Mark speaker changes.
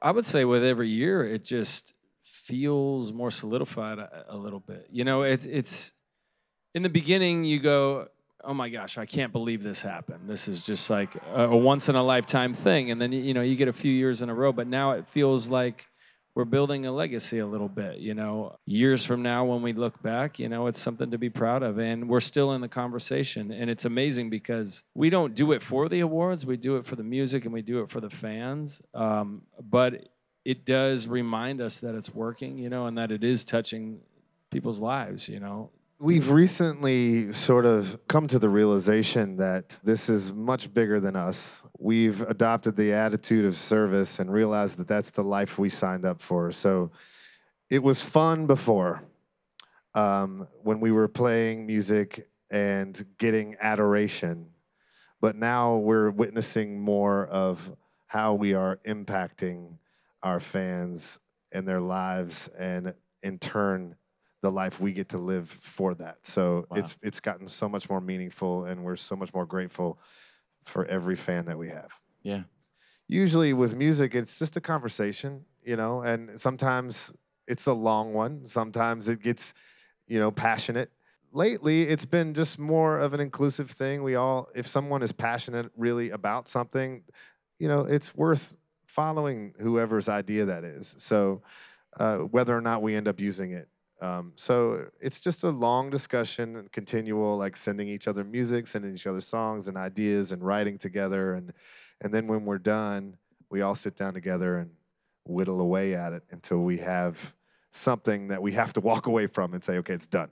Speaker 1: I would say with every year, it just feels more solidified a, a little bit. You know, it's it's in the beginning you go, oh my gosh, I can't believe this happened. This is just like a, a once in a lifetime thing, and then you know you get a few years in a row, but now it feels like we're building a legacy a little bit. You know, years from now when we look back, you know, it's something to be proud of, and we're still in the conversation, and it's amazing because we don't do it for the awards, we do it for the music, and we do it for the fans, um, but it does remind us that it's working, you know, and that it is touching people's lives, you know.
Speaker 2: We've recently sort of come to the realization that this is much bigger than us. We've adopted the attitude of service and realized that that's the life we signed up for. So it was fun before um, when we were playing music and getting adoration. But now we're witnessing more of how we are impacting our fans and their lives and in turn the life we get to live for that. So
Speaker 3: Wow.
Speaker 2: it's it's gotten so much more meaningful and we're so much more grateful for every fan that we have.
Speaker 3: Yeah.
Speaker 2: Usually with music it's just a conversation, you know, and sometimes it's a long one, sometimes it gets, you know, passionate. Lately it's been just more of an inclusive thing. We all if someone is passionate really about something, you know, it's worth following whoever's idea that is. So uh, whether or not we end up using it. Um, so it's just a long discussion and continual, like sending each other music, sending each other songs and ideas, and writing together. And and then when we're done, we all sit down together and whittle away at it until we have something that we have to walk away from and say, okay, it's done.